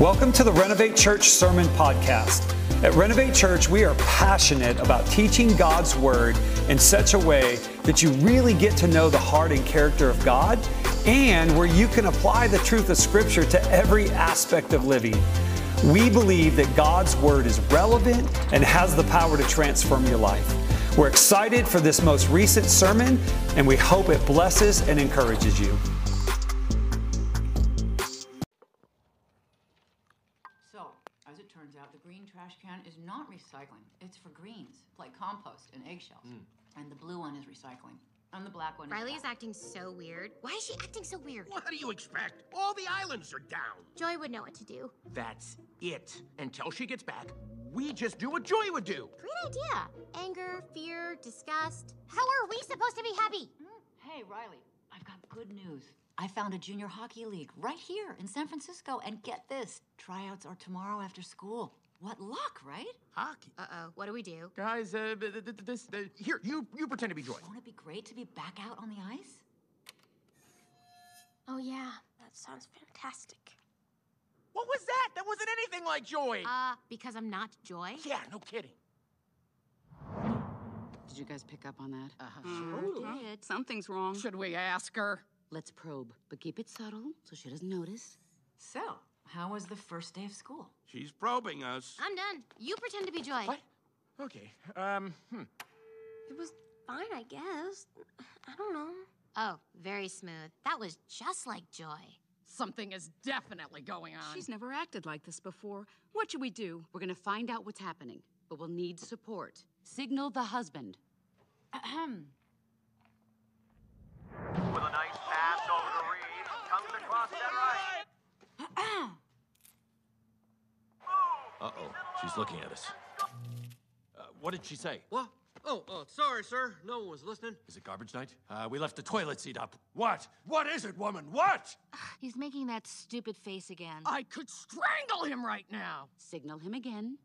Welcome to the Renovate Church Sermon Podcast. At Renovate Church, we are passionate about teaching God's Word in such a way that you really get to know the heart and character of God and where you can apply the truth of Scripture to every aspect of living. We believe that God's Word is relevant and has the power to transform your life. We're excited for this most recent sermon, and we hope it blesses and encourages you. Recycling. It's for greens, like compost and eggshells. Mm. And the blue one is recycling. And the black one Riley is, is acting so weird. Why is she acting so weird? What do you expect? All the islands are down. Joy would know what to do. That's it. Until she gets back, we just do what Joy would do. Great idea. Anger, fear, disgust. How are we supposed to be happy? Mm. Hey, Riley, I've got good news. I found a junior hockey league right here in San Francisco. And get this tryouts are tomorrow after school. What luck, right? Hockey. Uh-oh. What do we do? Guys, uh, this, uh, here, you, you pretend to be Joy. Won't it be great to be back out on the ice? Oh, yeah. That sounds fantastic. What was that? That wasn't anything like Joy. Uh, because I'm not Joy? Yeah, no kidding. Did you guys pick up on that? Uh-huh. Mm, did. Something's wrong. Should we ask her? Let's probe, but keep it subtle so she doesn't notice. So, how was the first day of school? She's probing us. I'm done. You pretend to be Joy. What? Okay. Um, hmm. It was fine, I guess. I don't know. Oh, very smooth. That was just like Joy. Something is definitely going on. She's never acted like this before. What should we do? We're gonna find out what's happening, but we'll need support. Signal the husband. Ahem. With a nice pass over to Reed, comes across that right. Uh-oh, she's looking at us. Uh, what did she say? What? Oh, oh, sorry, sir. No one was listening. Is it garbage night? Uh, we left the toilet seat up. What? What is it, woman? What? He's making that stupid face again. I could strangle him right now. Signal him again.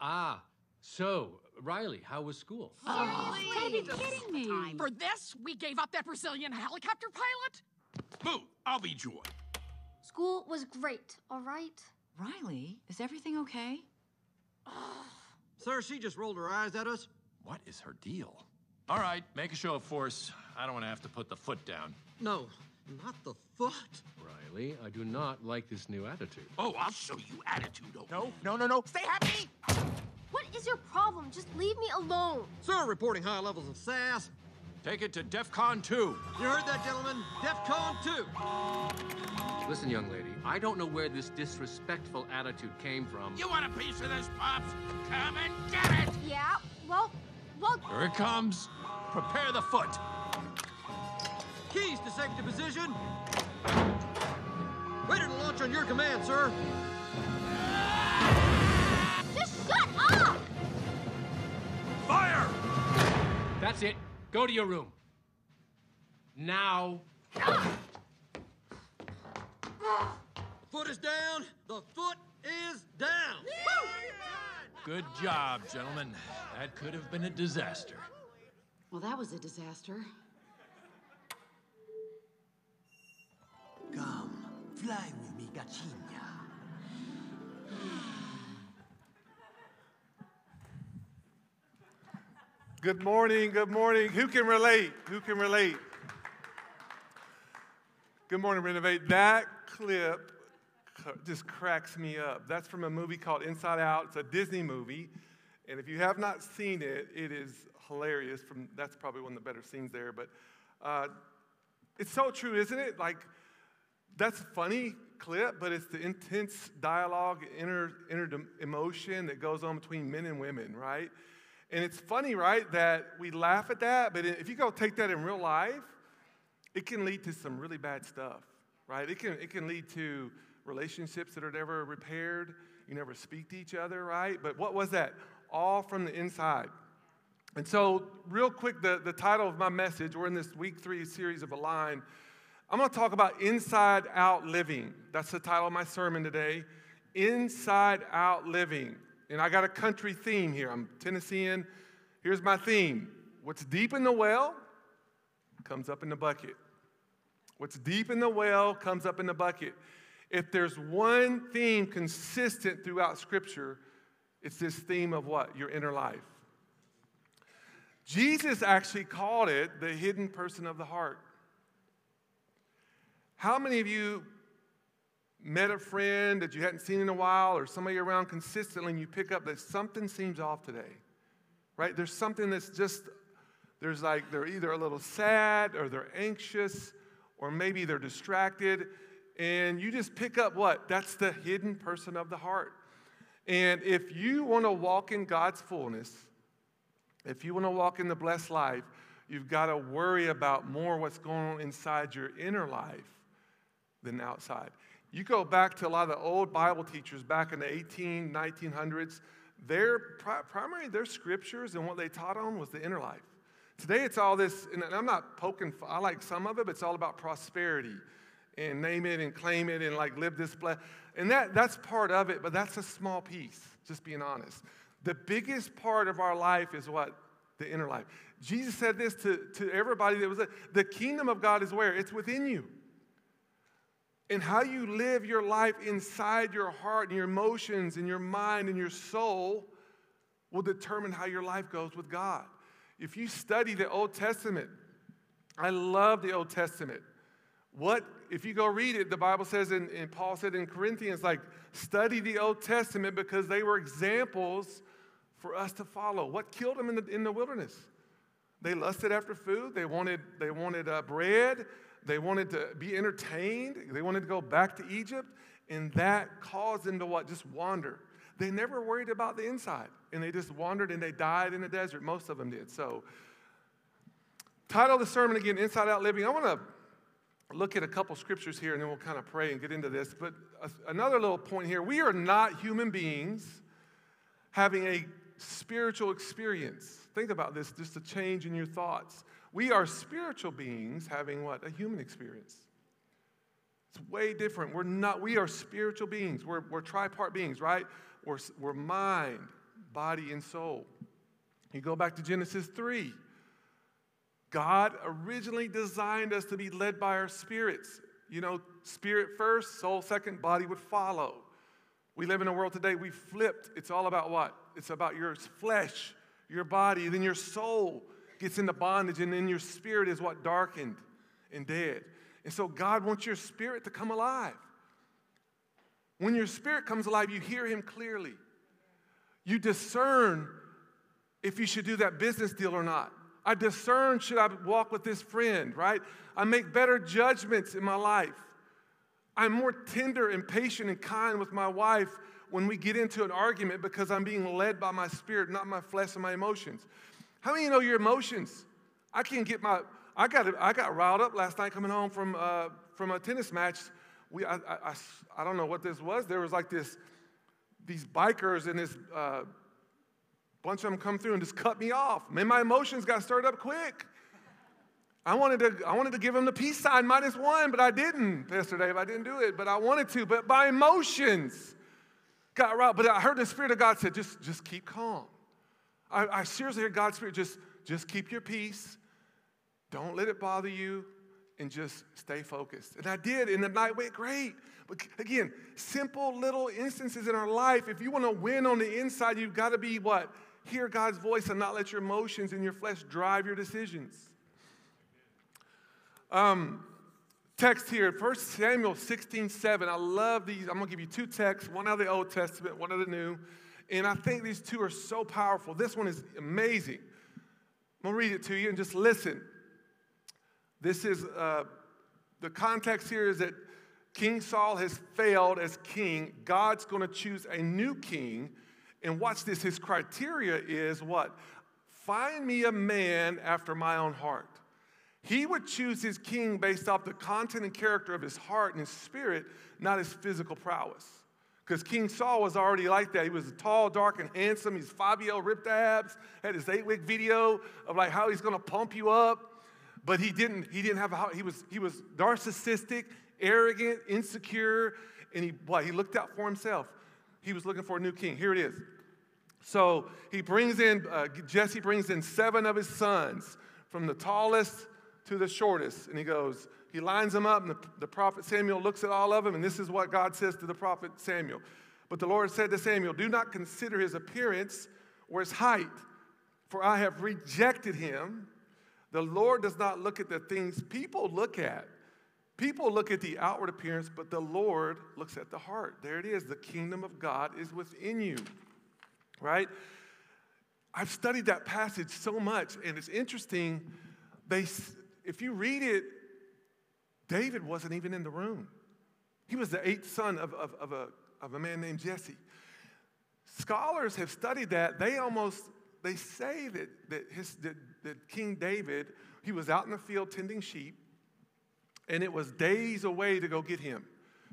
Ah, so, Riley, how was school? Oh, you gotta be kidding me. For this, we gave up that Brazilian helicopter pilot? Boo! I'll be Joy. School was great, all right? Riley, is everything okay? Sir, she just rolled her eyes at us. What is her deal? All right, make a show of force. I don't want to have to put the foot down. No, not the foot. Riley, I do not like this new attitude. Oh, I'll show you attitude. Oh, no, no, no, no. Stay happy! What is your problem? Just leave me alone. Sir, reporting high levels of sass. Take it to DEFCON 2. You heard that, gentlemen? DEFCON 2. Listen, young lady, I don't know where this disrespectful attitude came from. You want a piece of this, Pops? Come and get it! Yeah, well, well... Here it comes. Prepare the foot. Keys to safety position. Ready to launch on your command, sir. Just shut up! Fire! That's it. Go to your room. Now. Foot is down. The foot is down. Good job, gentlemen. That could have been a disaster. Well, that was a disaster. Come, fly with me, Gatinha. Good morning, good morning. Who can relate? Who can relate? Good morning, Renovate. That clip just cracks me up. That's from a movie called Inside Out. It's a Disney movie. And if you have not seen it, it is hilarious. From That's probably one of the better scenes there. But uh, it's so true, isn't it? Like, that's a funny clip, but it's the intense dialogue, inner, inner emotion that goes on between men and women, right? And it's funny, right, that we laugh at that, but if you go take that in real life, it can lead to some really bad stuff, right? It can, it can lead to relationships that are never repaired. You never speak to each other, right? But what was that? All from the inside. And so, real quick, the, the title of my message, we're in this week three series of Align. I'm going to talk about inside out living. That's the title of my sermon today. Inside out living. And I got a country theme here. I'm Tennessean. Here's my theme What's deep in the well comes up in the bucket. What's deep in the well comes up in the bucket. If there's one theme consistent throughout Scripture, it's this theme of what? Your inner life. Jesus actually called it the hidden person of the heart. How many of you met a friend that you hadn't seen in a while or somebody around consistently and you pick up that something seems off today? Right? There's something that's just, there's like, they're either a little sad or they're anxious or maybe they're distracted. And you just pick up what? That's the hidden person of the heart. And if you want to walk in God's fullness, if you want to walk in the blessed life, you've got to worry about more what's going on inside your inner life than outside. You go back to a lot of the old Bible teachers back in the 18, 1900s, their primary, their scriptures and what they taught on was the inner life. Today it's all this, and I'm not poking, I like some of it, but it's all about prosperity and name it and claim it and like live this blessed. And that, that's part of it, but that's a small piece, just being honest. The biggest part of our life is what? The inner life. Jesus said this to, to everybody that was the kingdom of God is where? It's within you. And how you live your life inside your heart and your emotions and your mind and your soul will determine how your life goes with God. If you study the Old Testament, I love the Old Testament. What, if you go read it, the Bible says, and, Paul said in Corinthians, like, study the Old Testament because they were examples for us to follow. What killed them in the, in the wilderness? They lusted after food, they wanted, they wanted uh, bread, they wanted to be entertained, they wanted to go back to Egypt, and that caused them to what? Just wander. They never worried about the inside, and they just wandered and they died in the desert. Most of them did. So, title of the sermon again, Inside Out Living. I want to look at a couple scriptures here and then we'll kind of pray and get into this. But another little point here we are not human beings having a spiritual experience. Think about this, just a change in your thoughts. We are spiritual beings having what? A human experience. It's way different. We're not, we are spiritual beings. We're, we're tripart beings, right? We're, we're mind, body, and soul. You go back to Genesis 3. God originally designed us to be led by our spirits. You know, spirit first, soul second, body would follow. We live in a world today, we flipped. It's all about what? It's about your flesh, your body, then your soul gets into bondage, and then your spirit is what darkened and dead. And so God wants your spirit to come alive. When your spirit comes alive, you hear Him clearly. You discern if you should do that business deal or not. I discern should I walk with this friend, right? I make better judgments in my life. I'm more tender and patient and kind with my wife when we get into an argument because I'm being led by my spirit, not my flesh and my emotions. How many of you know your emotions? I can get my, I got, I got riled up last night coming home from, uh, from a tennis match. We, I, I, I, don't know what this was. There was like this, these bikers and this uh, bunch of them come through and just cut me off. Man, my emotions got stirred up quick. I wanted to, I wanted to give them the peace sign minus one, but I didn't, Pastor Dave. I didn't do it, but I wanted to. But my emotions got right. But I heard the Spirit of God said, just, just keep calm. I, I seriously heard God's Spirit, just, just keep your peace. Don't let it bother you and just stay focused. And I did, and the night went great. But again, simple little instances in our life. If you want to win on the inside, you've got to be what? hear God's voice and not let your emotions and your flesh drive your decisions. Um, text here, 1 Samuel 16, 7. I love these. I'm going to give you two texts, one out of the Old Testament, one of the New. And I think these two are so powerful. This one is amazing. I'm going to read it to you and just listen. This is uh, the context here is that King Saul has failed as king. God's going to choose a new king and watch this his criteria is what? Find me a man after my own heart. He would choose his king based off the content and character of his heart and his spirit, not his physical prowess. Because King Saul was already like that. He was tall, dark, and handsome. He's Fabio ripped abs, had his eight week video of like how he's gonna pump you up. But he didn't, he didn't have a he was he was narcissistic, arrogant, insecure, and he what he looked out for himself. He was looking for a new king. Here it is. So he brings in, uh, Jesse brings in seven of his sons, from the tallest to the shortest. And he goes, He lines them up, and the, the prophet Samuel looks at all of them, and this is what God says to the prophet Samuel. But the Lord said to Samuel, Do not consider his appearance or his height, for I have rejected him. The Lord does not look at the things people look at. People look at the outward appearance, but the Lord looks at the heart. There it is. The kingdom of God is within you, right? I've studied that passage so much, and it's interesting. They, if you read it, David wasn't even in the room. He was the eighth son of, of, of, a, of a man named Jesse. Scholars have studied that. They almost, they say that, that, his, that, that King David, he was out in the field tending sheep, and it was days away to go get him.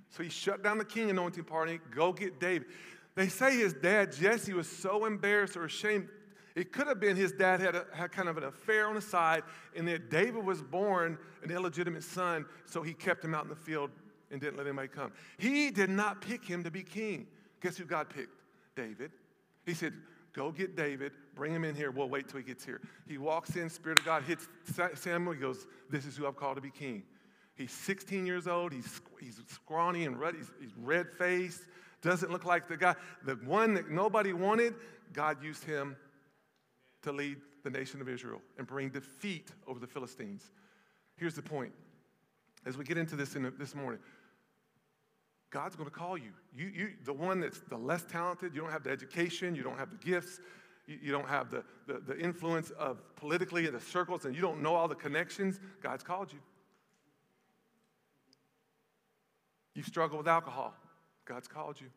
So he shut down the king anointing party, go get David. They say his dad, Jesse, was so embarrassed or ashamed it could have been his dad had, a, had kind of an affair on the side, and that David was born an illegitimate son, so he kept him out in the field and didn't let anybody come. He did not pick him to be king. Guess who God picked? David. He said, Go get David, bring him in here. We'll wait till he gets here. He walks in, Spirit of God hits Samuel. He goes, This is who I've called to be king. He's 16 years old. He's, he's scrawny and red. He's, he's red faced. Doesn't look like the guy. The one that nobody wanted, God used him to lead the nation of Israel and bring defeat over the Philistines. Here's the point. As we get into this in this morning, God's going to call you. You, you. The one that's the less talented, you don't have the education, you don't have the gifts, you, you don't have the, the, the influence of politically in the circles, and you don't know all the connections. God's called you. You struggle with alcohol. God's called you.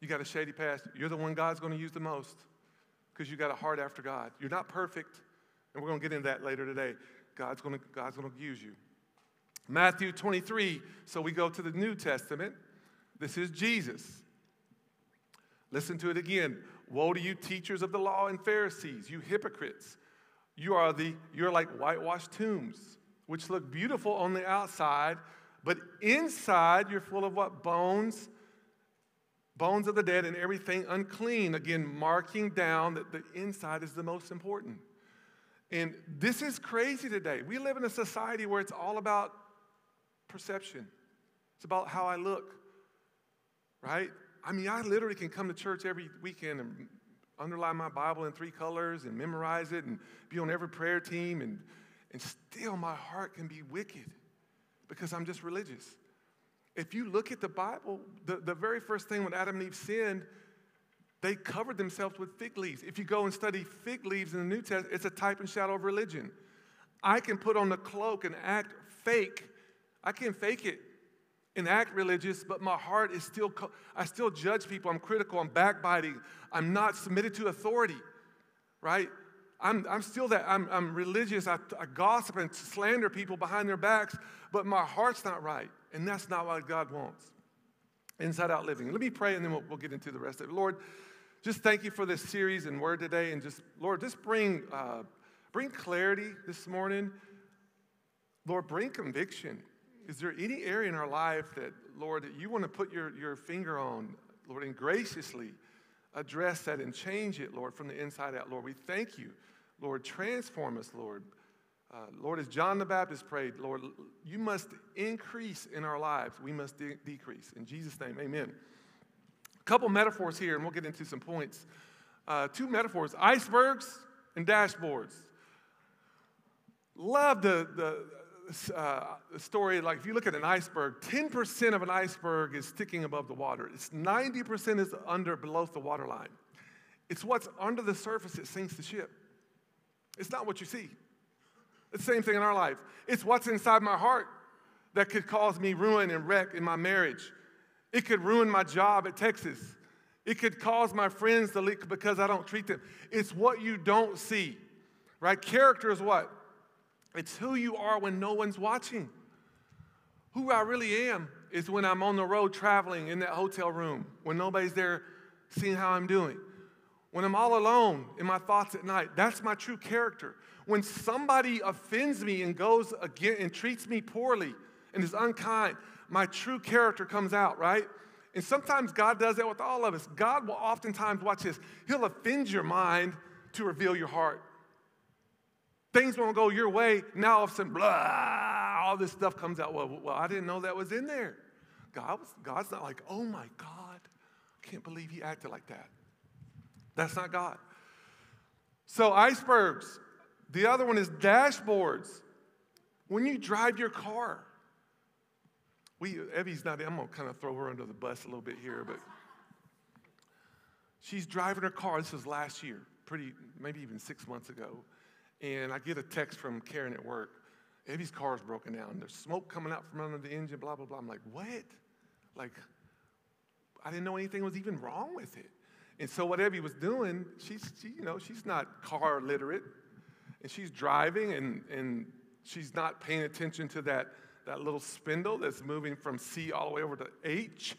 You got a shady past. You're the one God's going to use the most because you got a heart after God. You're not perfect, and we're going to get into that later today. God's going to, God's going to use you. Matthew 23. So we go to the New Testament. This is Jesus. Listen to it again. Woe to you, teachers of the law and Pharisees, you hypocrites. You are the you're like whitewashed tombs, which look beautiful on the outside, but inside you're full of what? Bones bones of the dead, and everything unclean. Again, marking down that the inside is the most important. And this is crazy today. We live in a society where it's all about perception, it's about how I look, right? I mean, I literally can come to church every weekend and underline my Bible in three colors and memorize it and be on every prayer team, and, and still my heart can be wicked because I'm just religious. If you look at the Bible, the, the very first thing when Adam and Eve sinned, they covered themselves with fig leaves. If you go and study fig leaves in the New Testament, it's a type and shadow of religion. I can put on the cloak and act fake. I can fake it and act religious, but my heart is still, I still judge people. I'm critical, I'm backbiting, I'm not submitted to authority, right? I'm, I'm still that, I'm, I'm religious, I, I gossip and slander people behind their backs, but my heart's not right. And that's not what God wants. Inside out living. Let me pray and then we'll, we'll get into the rest of it. Lord, just thank you for this series and word today. And just, Lord, just bring, uh, bring clarity this morning. Lord, bring conviction. Is there any area in our life that, Lord, that you want to put your, your finger on, Lord, and graciously address that and change it, Lord, from the inside out? Lord, we thank you. Lord, transform us, Lord. Uh, Lord, as John the Baptist prayed, Lord, you must increase in our lives. We must de- decrease. In Jesus' name, amen. A couple metaphors here, and we'll get into some points. Uh, two metaphors icebergs and dashboards. Love the, the uh, story. Like, if you look at an iceberg, 10% of an iceberg is sticking above the water, it's 90% is under, below the waterline. It's what's under the surface that sinks the ship. It's not what you see. The same thing in our life. It's what's inside my heart that could cause me ruin and wreck in my marriage. It could ruin my job at Texas. It could cause my friends to leak because I don't treat them. It's what you don't see, right? Character is what? It's who you are when no one's watching. Who I really am is when I'm on the road traveling in that hotel room, when nobody's there seeing how I'm doing. When I'm all alone in my thoughts at night, that's my true character. When somebody offends me and goes again and treats me poorly and is unkind, my true character comes out, right? And sometimes God does that with all of us. God will oftentimes, watch this, He'll offend your mind to reveal your heart. Things won't go your way. Now all of a sudden, blah, all this stuff comes out. Well, well I didn't know that was in there. God was, God's not like, oh my God, I can't believe he acted like that. That's not God. So, icebergs. The other one is dashboards. When you drive your car, we, Evie's not, I'm to kind of throw her under the bus a little bit here, but she's driving her car. This was last year, pretty, maybe even six months ago. And I get a text from Karen at work. Evie's car is broken down. There's smoke coming out from under the engine, blah, blah, blah. I'm like, what? Like, I didn't know anything was even wrong with it. And so what Evie was doing, she's, she, you know, she's not car literate. And she's driving and, and she's not paying attention to that, that little spindle that's moving from C all the way over to H.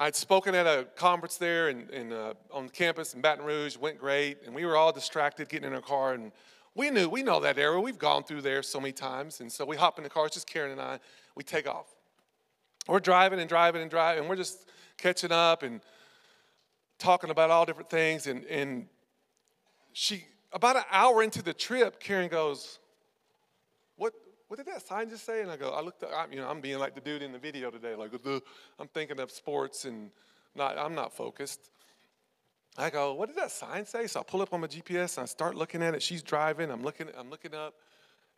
I'd spoken at a conference there in, in, uh, on campus in Baton Rouge, went great, and we were all distracted getting in our car. And we knew, we know that area. We've gone through there so many times. And so we hop in the car, it's just Karen and I, we take off. We're driving and driving and driving, and we're just catching up and talking about all different things. And, and she, about an hour into the trip, Karen goes, what did that sign just say? And I go, I looked, up, you know, I'm being like the dude in the video today, like I'm thinking of sports and not, I'm not focused. I go, what did that sign say? So I pull up on my GPS and I start looking at it. She's driving. I'm looking, I'm looking up,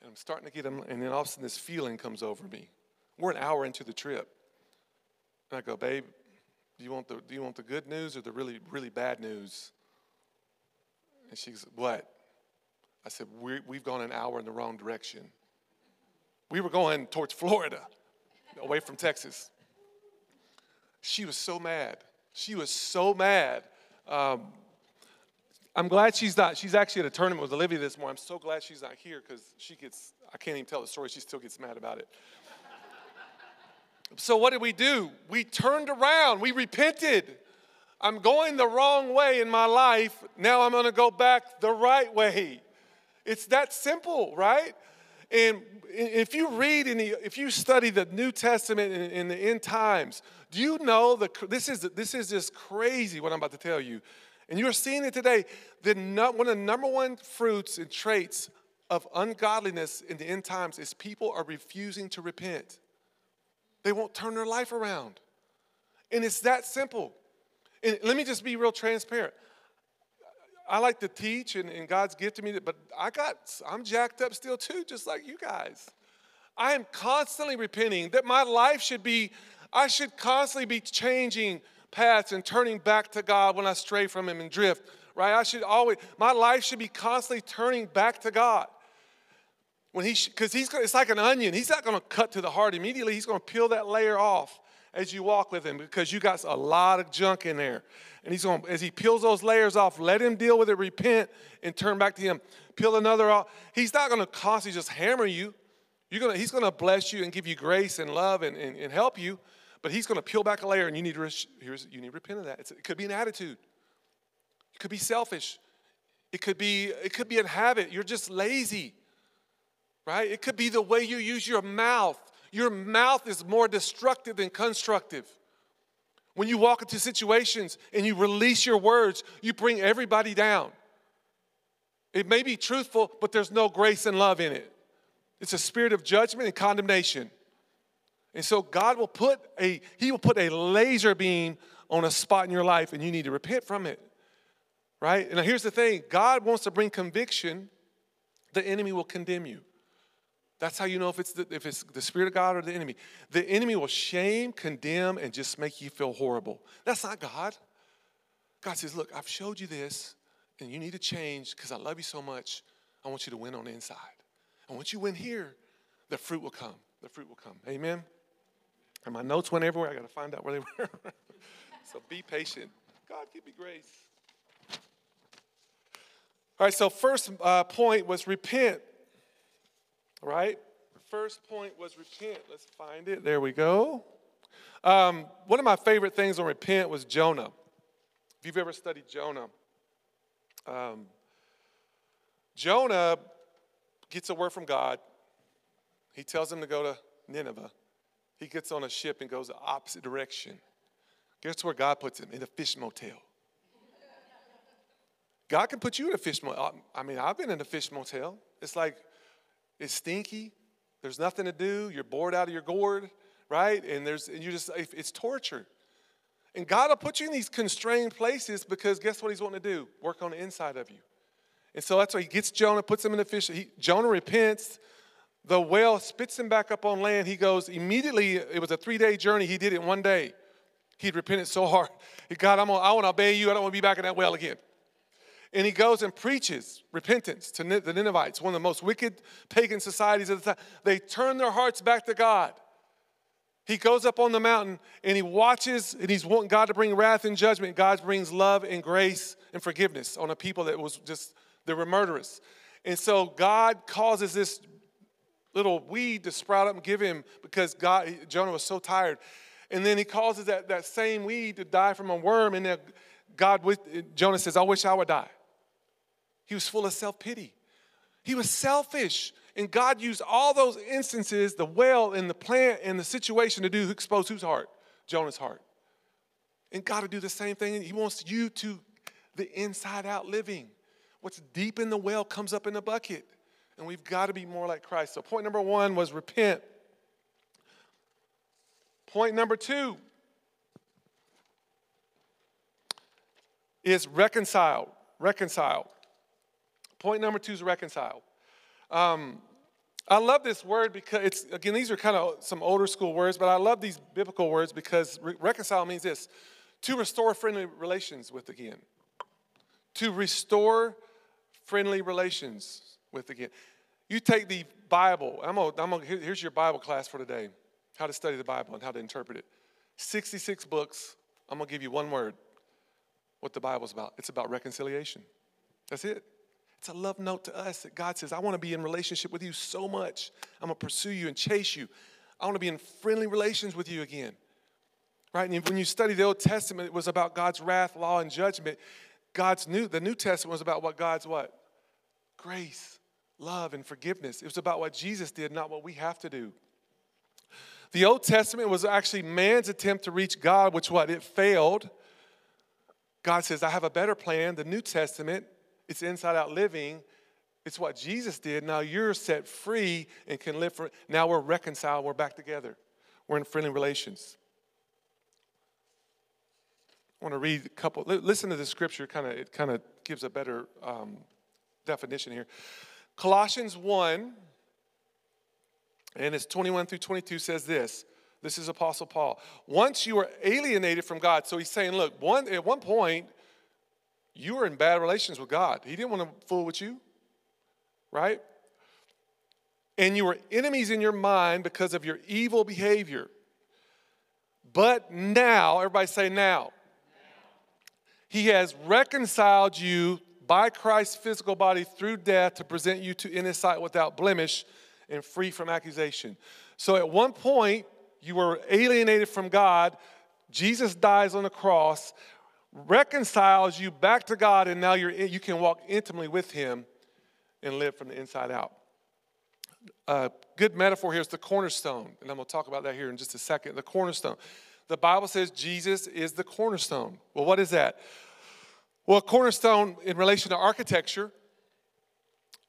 and I'm starting to get, them, and then all of a sudden this feeling comes over me. We're an hour into the trip, and I go, babe, do you want the, do you want the good news or the really, really bad news? And she said, What? I said, we We've gone an hour in the wrong direction. We were going towards Florida, away from Texas. She was so mad. She was so mad. Um, I'm glad she's not. She's actually at a tournament with Olivia this morning. I'm so glad she's not here because she gets, I can't even tell the story. She still gets mad about it. so, what did we do? We turned around, we repented. I'm going the wrong way in my life. Now I'm going to go back the right way. It's that simple, right? And if you read the, if you study the New Testament in, in the end times, do you know the this is this is just crazy what I'm about to tell you, and you're seeing it today. The one of the number one fruits and traits of ungodliness in the end times is people are refusing to repent. They won't turn their life around, and it's that simple. And let me just be real transparent. I like to teach, and, and God's gifted me, but I got, I'm jacked up still too, just like you guys. I am constantly repenting that my life should be, I should constantly be changing paths and turning back to God when I stray from Him and drift, right? I should always, my life should be constantly turning back to God. When he, because he's, it's like an onion. He's not going to cut to the heart immediately. He's going to peel that layer off as you walk with him because you got a lot of junk in there. And he's going, as he peels those layers off, let him deal with it, repent, and turn back to him. Peel another off. He's not going to constantly just hammer you. You're gonna, he's going to bless you and give you grace and love and, and, and help you, but he's going to peel back a layer, and you need to you need to repent of that. It's, it could be an attitude. It could be selfish. It could be it could be a habit. You're just lazy, right? It could be the way you use your mouth. Your mouth is more destructive than constructive. When you walk into situations and you release your words, you bring everybody down. It may be truthful, but there's no grace and love in it. It's a spirit of judgment and condemnation. And so God will put a he will put a laser beam on a spot in your life and you need to repent from it. Right? And here's the thing, God wants to bring conviction, the enemy will condemn you. That's how you know if it's, the, if it's the Spirit of God or the enemy. The enemy will shame, condemn, and just make you feel horrible. That's not God. God says, Look, I've showed you this, and you need to change because I love you so much. I want you to win on the inside. And once you win here, the fruit will come. The fruit will come. Amen. And my notes went everywhere. I got to find out where they were. so be patient. God, give me grace. All right, so first uh, point was repent right? First point was repent. Let's find it. There we go. Um, one of my favorite things on repent was Jonah. If you've ever studied Jonah, um, Jonah gets a word from God. He tells him to go to Nineveh. He gets on a ship and goes the opposite direction. Guess where God puts him? In a fish motel. God can put you in a fish motel. I mean, I've been in a fish motel. It's like it's stinky. There's nothing to do. You're bored out of your gourd, right? And there's and you just it's torture. And God will put you in these constrained places because guess what He's wanting to do? Work on the inside of you. And so that's why He gets Jonah, puts him in the fish. He, Jonah repents. The whale spits him back up on land. He goes immediately. It was a three-day journey. He did it one day. He'd repented so hard. God, I'm gonna, I want to obey you. I don't want to be back in that well again. And he goes and preaches repentance to the Ninevites, one of the most wicked pagan societies of the time. They turn their hearts back to God. He goes up on the mountain and he watches and he's wanting God to bring wrath and judgment. God brings love and grace and forgiveness on a people that was just, they were murderous. And so God causes this little weed to sprout up and give him because God, Jonah was so tired. And then he causes that, that same weed to die from a worm. And then God, Jonah says, I wish I would die. He was full of self pity. He was selfish. And God used all those instances, the well and the plant and the situation to do expose whose heart? Jonah's heart. And God will do the same thing. He wants you to the inside out living. What's deep in the well comes up in the bucket. And we've got to be more like Christ. So, point number one was repent. Point number two is reconcile. Reconcile. Point number two is reconcile. Um, I love this word because it's, again, these are kind of some older school words, but I love these biblical words because re- reconcile means this To restore friendly relations with again. To restore friendly relations with again. You take the Bible, I'm gonna, I'm gonna, here's your Bible class for today how to study the Bible and how to interpret it. 66 books. I'm to give you one word what the Bible's about. It's about reconciliation. That's it. It's a love note to us that God says, I want to be in relationship with you so much. I'm going to pursue you and chase you. I want to be in friendly relations with you again. Right? And when you study the Old Testament, it was about God's wrath, law, and judgment. God's new, the New Testament was about what God's what? Grace, love, and forgiveness. It was about what Jesus did, not what we have to do. The Old Testament was actually man's attempt to reach God, which what? It failed. God says, I have a better plan. The New Testament, it's inside out living. It's what Jesus did. Now you're set free and can live for now we're reconciled, we're back together. We're in friendly relations. I want to read a couple. Listen to the scripture. Kind of, it kind of gives a better um, definition here. Colossians one, and it's 21 through 22 says this. This is Apostle Paul. Once you were alienated from God, so he's saying, look, one, at one point, you were in bad relations with God. He didn't want to fool with you, right? And you were enemies in your mind because of your evil behavior. But now, everybody say now. He has reconciled you by Christ's physical body through death to present you to in his sight without blemish and free from accusation. So at one point, you were alienated from God. Jesus dies on the cross, reconciles you back to God, and now you're, you can walk intimately with Him and live from the inside out. A good metaphor here is the cornerstone, and I'm going to talk about that here in just a second. The cornerstone. The Bible says Jesus is the cornerstone. Well, what is that? Well, cornerstone in relation to architecture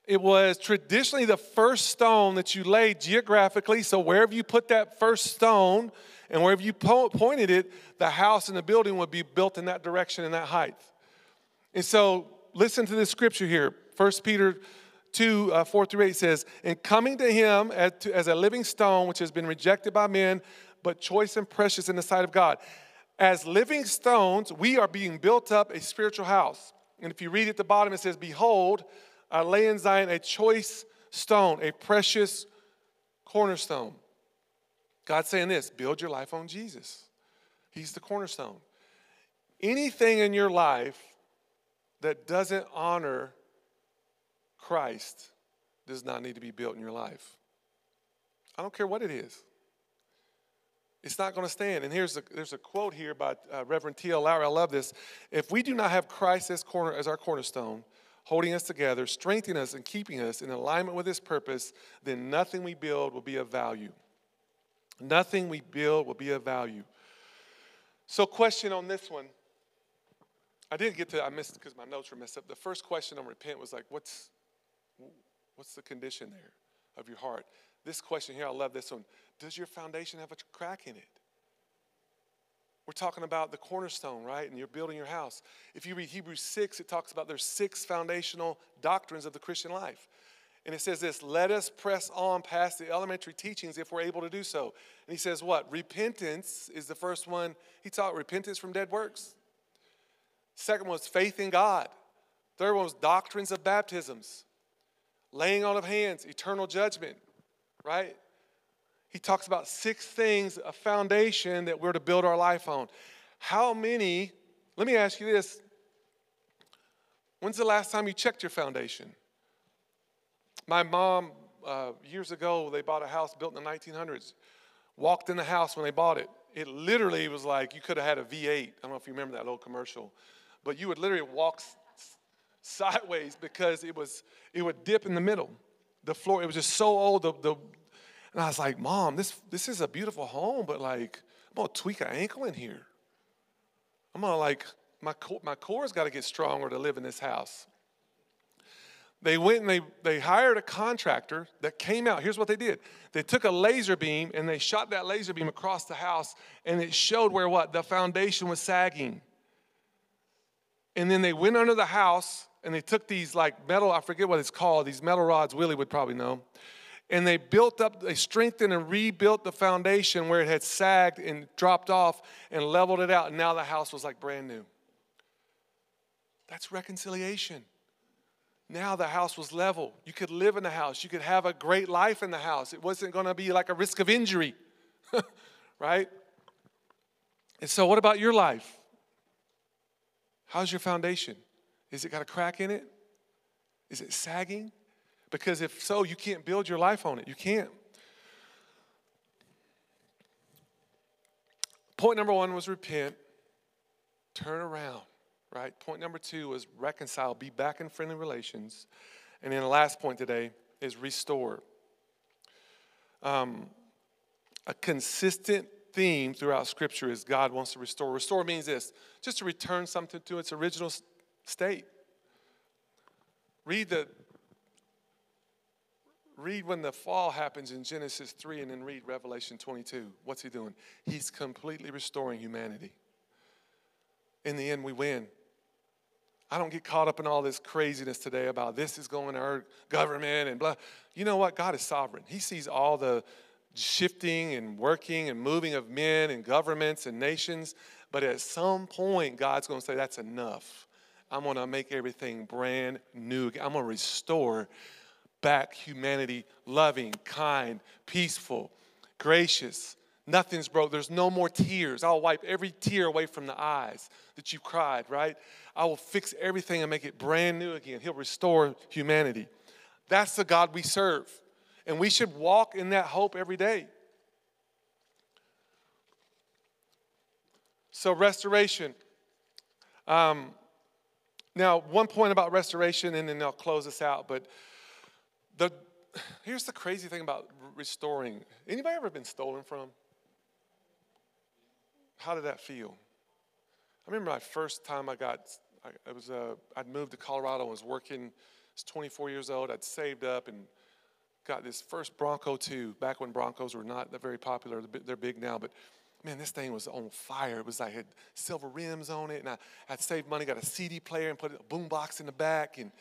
it was traditionally the first stone that you laid geographically. So wherever you put that first stone and wherever you po- pointed it, the house and the building would be built in that direction and that height. And so listen to this scripture here. 1 Peter 2 uh, 4 through 8 says, And coming to him as, to, as a living stone, which has been rejected by men, but choice and precious in the sight of God. As living stones, we are being built up a spiritual house. And if you read at the bottom, it says, Behold, I lay in Zion a choice stone, a precious cornerstone. God's saying this build your life on Jesus. He's the cornerstone. Anything in your life that doesn't honor Christ does not need to be built in your life. I don't care what it is. It's not going to stand. And here's a, there's a quote here by uh, Reverend T.L. Lowery. I love this. If we do not have Christ as, corner, as our cornerstone, holding us together, strengthening us, and keeping us in alignment with His purpose, then nothing we build will be of value. Nothing we build will be of value. So, question on this one. I didn't get to, I missed because my notes were messed up. The first question on repent was like, what's, what's the condition there of your heart? This question here, I love this one. Does your foundation have a crack in it? We're talking about the cornerstone, right? And you're building your house. If you read Hebrews 6, it talks about there's six foundational doctrines of the Christian life. And it says this let us press on past the elementary teachings if we're able to do so. And he says, what? Repentance is the first one. He taught repentance from dead works. Second one was faith in God. Third one was doctrines of baptisms, laying on of hands, eternal judgment, right? He talks about six things, a foundation that we're to build our life on. How many, let me ask you this when's the last time you checked your foundation? My mom, uh, years ago, they bought a house built in the 1900s. Walked in the house when they bought it. It literally was like you could have had a V8. I don't know if you remember that old commercial, but you would literally walk sideways because it was it would dip in the middle. The floor it was just so old. The, the and I was like, Mom, this, this is a beautiful home, but like, I'm gonna tweak an ankle in here. I'm gonna like, my, my core's gotta get stronger to live in this house. They went and they, they hired a contractor that came out. Here's what they did they took a laser beam and they shot that laser beam across the house, and it showed where what? The foundation was sagging. And then they went under the house and they took these like metal, I forget what it's called, these metal rods, Willie would probably know And they built up, they strengthened and rebuilt the foundation where it had sagged and dropped off and leveled it out. And now the house was like brand new. That's reconciliation. Now the house was level. You could live in the house. You could have a great life in the house. It wasn't going to be like a risk of injury, right? And so, what about your life? How's your foundation? Is it got a crack in it? Is it sagging? Because if so, you can't build your life on it. You can't. Point number one was repent, turn around, right? Point number two was reconcile, be back in friendly relations. And then the last point today is restore. Um, a consistent theme throughout Scripture is God wants to restore. Restore means this just to return something to its original state. Read the read when the fall happens in Genesis 3 and then read Revelation 22. What's he doing? He's completely restoring humanity. In the end, we win. I don't get caught up in all this craziness today about this is going to our government and blah. You know what? God is sovereign. He sees all the shifting and working and moving of men and governments and nations. But at some point, God's going to say, That's enough. I'm going to make everything brand new. I'm going to restore back humanity loving, kind, peaceful, gracious. Nothing's broke. There's no more tears. I'll wipe every tear away from the eyes that you cried, right? I will fix everything and make it brand new again. He'll restore humanity. That's the God we serve. And we should walk in that hope every day. So, restoration. Um, now, one point about restoration, and then I'll close this out. But the, here's the crazy thing about restoring. Anybody ever been stolen from? How did that feel? I remember my first time I got, I, was, uh, I'd moved to Colorado and was working, I was 24 years old. I'd saved up and got this first Bronco 2, back when Broncos were not very popular. They're big now, but man, this thing was on fire. It was like had silver rims on it, and I had saved money, got a CD player, and put a boom box in the back, and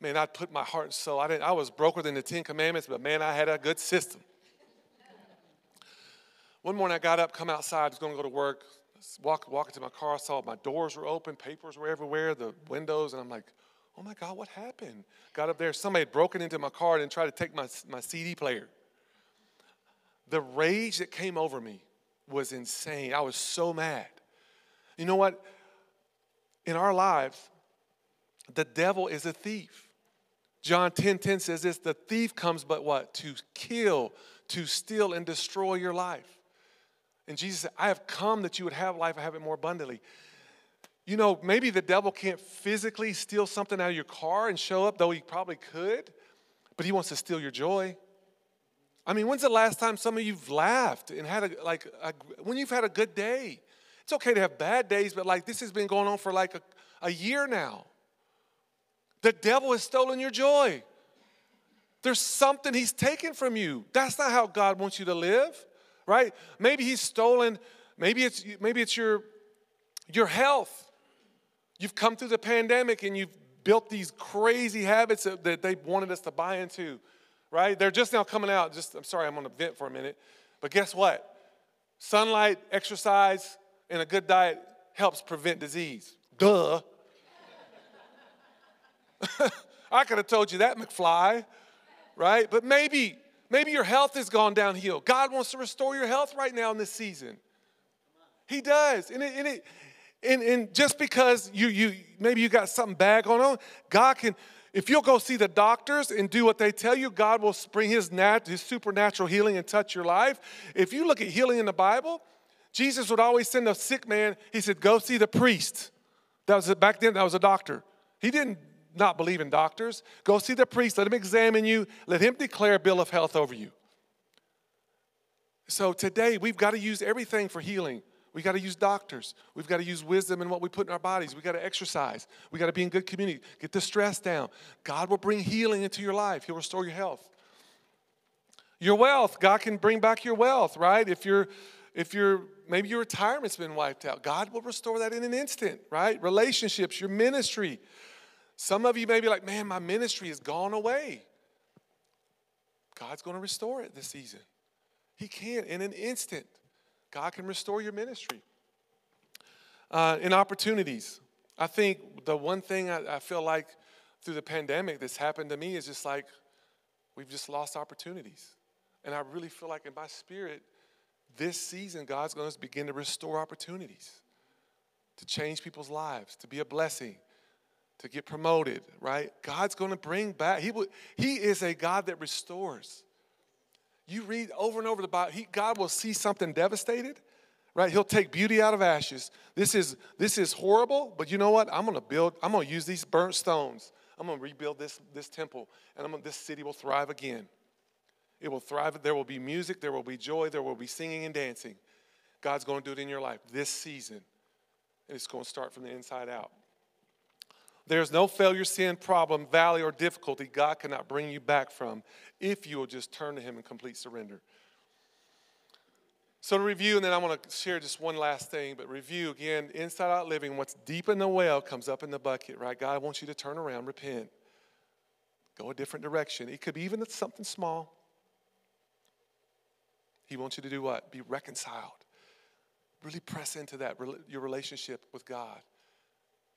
man, I put my heart and soul. I, didn't, I was broker than the Ten Commandments, but man, I had a good system. One morning I got up, come outside, was going to go to work, walk, walk into my car, I saw my doors were open, papers were everywhere, the windows, and I'm like, oh my God, what happened? Got up there, somebody had broken into my car and tried to take my, my CD player. The rage that came over me was insane. I was so mad. You know what? In our lives, the devil is a thief. John 10 10 says this the thief comes but what? To kill, to steal, and destroy your life. And Jesus said, I have come that you would have life and have it more abundantly. You know, maybe the devil can't physically steal something out of your car and show up, though he probably could, but he wants to steal your joy. I mean, when's the last time some of you've laughed and had a, like, a, when you've had a good day? It's okay to have bad days, but like this has been going on for like a, a year now. The devil has stolen your joy. There's something he's taken from you. That's not how God wants you to live, right? Maybe he's stolen, maybe it's maybe it's your your health. You've come through the pandemic and you've built these crazy habits that they wanted us to buy into, right? They're just now coming out. Just I'm sorry, I'm on a vent for a minute. But guess what? Sunlight, exercise, and a good diet helps prevent disease. Duh. I could have told you that, McFly, right? But maybe, maybe your health has gone downhill. God wants to restore your health right now in this season. He does. And, it, and, it, and, and just because you, you maybe you got something bad going on, God can, if you'll go see the doctors and do what they tell you, God will bring his, nat, his supernatural healing and touch your life. If you look at healing in the Bible, Jesus would always send a sick man, he said, go see the priest. That was back then, that was a doctor. He didn't not believe in doctors. Go see the priest, let him examine you, let him declare a bill of health over you. So today, we've got to use everything for healing. We've got to use doctors. We've got to use wisdom in what we put in our bodies. We've got to exercise. We've got to be in good community. Get the stress down. God will bring healing into your life. He'll restore your health. Your wealth, God can bring back your wealth, right? If you're if you're maybe your retirement's been wiped out, God will restore that in an instant, right? Relationships, your ministry, some of you may be like, man, my ministry has gone away. God's going to restore it this season. He can in an instant. God can restore your ministry. Uh, in opportunities, I think the one thing I, I feel like through the pandemic that's happened to me is just like we've just lost opportunities. And I really feel like in my spirit, this season, God's going to begin to restore opportunities to change people's lives, to be a blessing, to get promoted, right? God's going to bring back. He, will, he is a God that restores. You read over and over the Bible, he, God will see something devastated, right? He'll take beauty out of ashes. This is, this is horrible, but you know what? I'm going to build, I'm going to use these burnt stones. I'm going to rebuild this, this temple, and I'm gonna, this city will thrive again. It will thrive. There will be music, there will be joy, there will be singing and dancing. God's going to do it in your life this season. And it's going to start from the inside out. There's no failure, sin, problem, valley, or difficulty God cannot bring you back from if you will just turn to Him in complete surrender. So, to review, and then I want to share just one last thing, but review again inside out living, what's deep in the well comes up in the bucket, right? God wants you to turn around, repent, go a different direction. It could be even something small. He wants you to do what? Be reconciled. Really press into that, your relationship with God.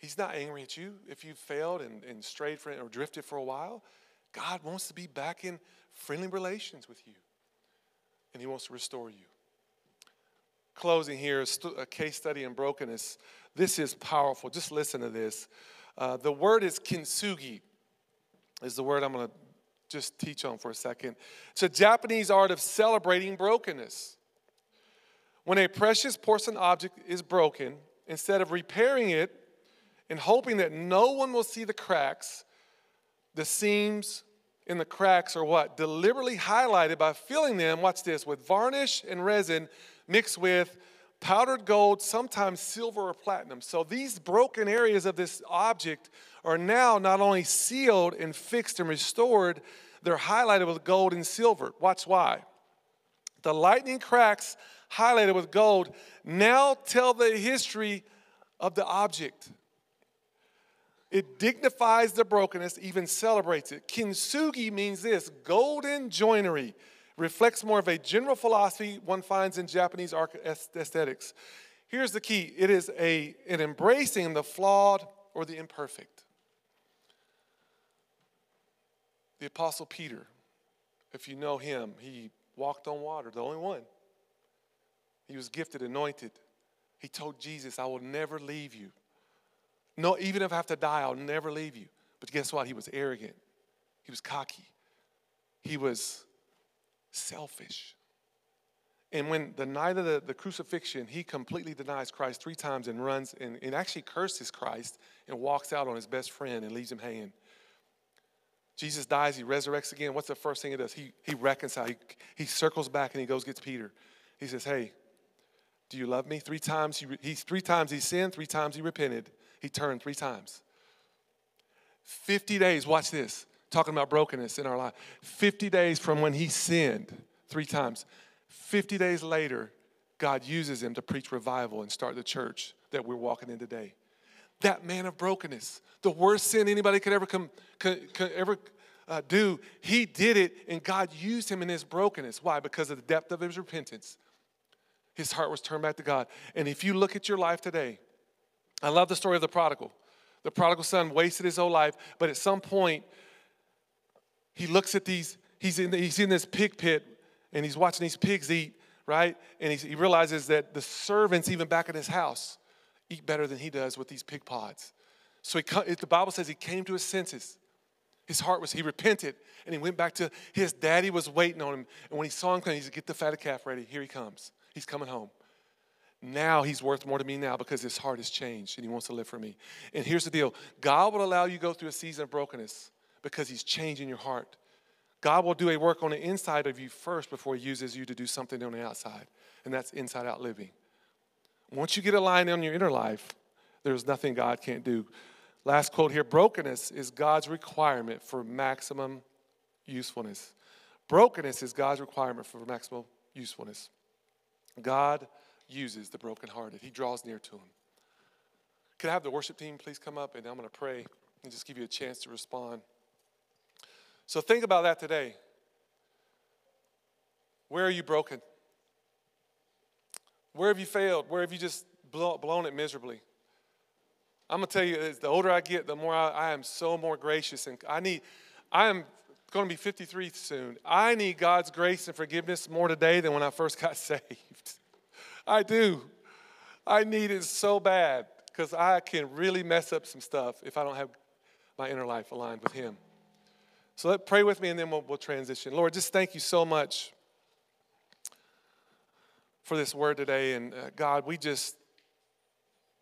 He's not angry at you if you've failed and, and strayed for, or drifted for a while. God wants to be back in friendly relations with you, and He wants to restore you. Closing here, a case study in brokenness. This is powerful. Just listen to this. Uh, the word is kintsugi, is the word I'm going to just teach on for a second. It's a Japanese art of celebrating brokenness. When a precious porcelain object is broken, instead of repairing it and hoping that no one will see the cracks, the seams in the cracks are what? Deliberately highlighted by filling them, watch this, with varnish and resin mixed with powdered gold, sometimes silver or platinum. So these broken areas of this object are now not only sealed and fixed and restored, they're highlighted with gold and silver. Watch why. The lightning cracks highlighted with gold now tell the history of the object. It dignifies the brokenness, even celebrates it. Kintsugi means this golden joinery reflects more of a general philosophy one finds in Japanese aesthetics. Here's the key it is a, an embracing the flawed or the imperfect. The Apostle Peter, if you know him, he walked on water, the only one. He was gifted, anointed. He told Jesus, I will never leave you. No, even if I have to die, I'll never leave you. But guess what? He was arrogant. He was cocky. He was selfish. And when the night of the, the crucifixion, he completely denies Christ three times and runs and, and actually curses Christ and walks out on his best friend and leaves him hanging. Jesus dies, he resurrects again. What's the first thing he does? He, he reconciles, he, he circles back and he goes, gets Peter. He says, Hey, do you love me? Three times he, he, three times he sinned, three times he repented. He turned three times. 50 days, watch this talking about brokenness in our life. 50 days from when he sinned three times, 50 days later, God uses him to preach revival and start the church that we're walking in today. That man of brokenness, the worst sin anybody could ever come, could, could ever uh, do, he did it, and God used him in his brokenness. Why? Because of the depth of his repentance. His heart was turned back to God. And if you look at your life today, I love the story of the prodigal. The prodigal son wasted his whole life, but at some point, he looks at these, he's in, he's in this pig pit and he's watching these pigs eat, right? And he realizes that the servants, even back at his house, eat better than he does with these pig pods. So he, the Bible says he came to his senses. His heart was, he repented and he went back to his daddy was waiting on him. And when he saw him coming, he said, Get the fatted calf ready. Here he comes. He's coming home. Now he's worth more to me now because his heart has changed and he wants to live for me. And here's the deal God will allow you go through a season of brokenness because He's changing your heart. God will do a work on the inside of you first before He uses you to do something on the outside, and that's inside out living. Once you get aligned on your inner life, there's nothing God can't do. Last quote here brokenness is God's requirement for maximum usefulness. Brokenness is God's requirement for maximum usefulness. God uses the brokenhearted, He draws near to them. Could I have the worship team please come up and I'm going to pray and just give you a chance to respond. So think about that today. Where are you broken? Where have you failed? Where have you just blown it miserably? I'm gonna tell you, the older I get, the more I, I am so more gracious, and I need. I am going to be 53 soon. I need God's grace and forgiveness more today than when I first got saved. I do. I need it so bad because I can really mess up some stuff if I don't have my inner life aligned with Him. So let pray with me and then we'll, we'll transition. Lord, just thank you so much for this word today. And uh, God, we just,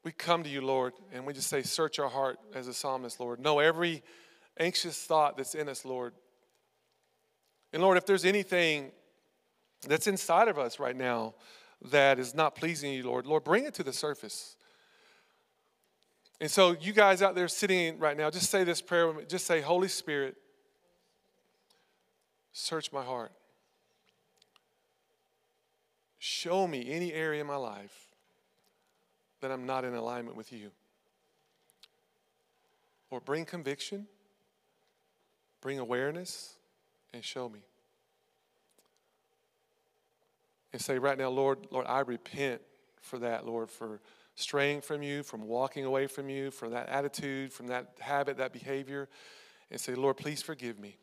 we come to you, Lord, and we just say, search our heart as a psalmist, Lord. Know every anxious thought that's in us, Lord. And Lord, if there's anything that's inside of us right now that is not pleasing you, Lord, Lord, bring it to the surface. And so, you guys out there sitting right now, just say this prayer with me. Just say, Holy Spirit, search my heart. Show me any area in my life that I'm not in alignment with you. Or bring conviction, bring awareness, and show me. And say right now, Lord, Lord, I repent for that, Lord, for straying from you, from walking away from you, from that attitude, from that habit, that behavior, and say, Lord, please forgive me.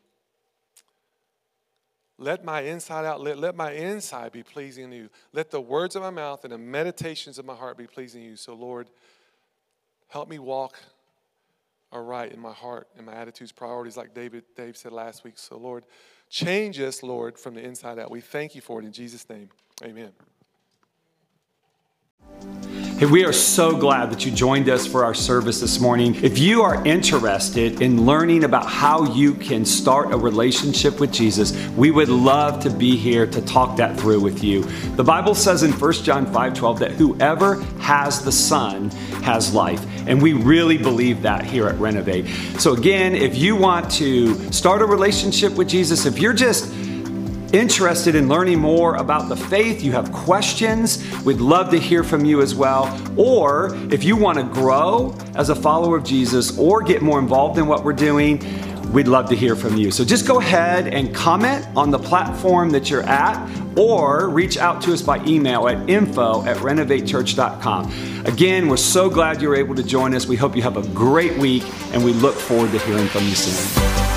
Let my inside out, let, let my inside be pleasing to you. Let the words of my mouth and the meditations of my heart be pleasing to you. So, Lord, help me walk aright in my heart and my attitudes, priorities, like David Dave said last week. So, Lord, change us, Lord, from the inside out. We thank you for it in Jesus' name. Amen. Hey, we are so glad that you joined us for our service this morning. If you are interested in learning about how you can start a relationship with Jesus, we would love to be here to talk that through with you. The Bible says in 1 John 5 12 that whoever has the Son has life. And we really believe that here at Renovate. So, again, if you want to start a relationship with Jesus, if you're just interested in learning more about the faith, you have questions, we'd love to hear from you as well. Or if you want to grow as a follower of Jesus or get more involved in what we're doing, we'd love to hear from you. So just go ahead and comment on the platform that you're at or reach out to us by email at info at renovatechurch.com. Again, we're so glad you were able to join us. We hope you have a great week and we look forward to hearing from you soon.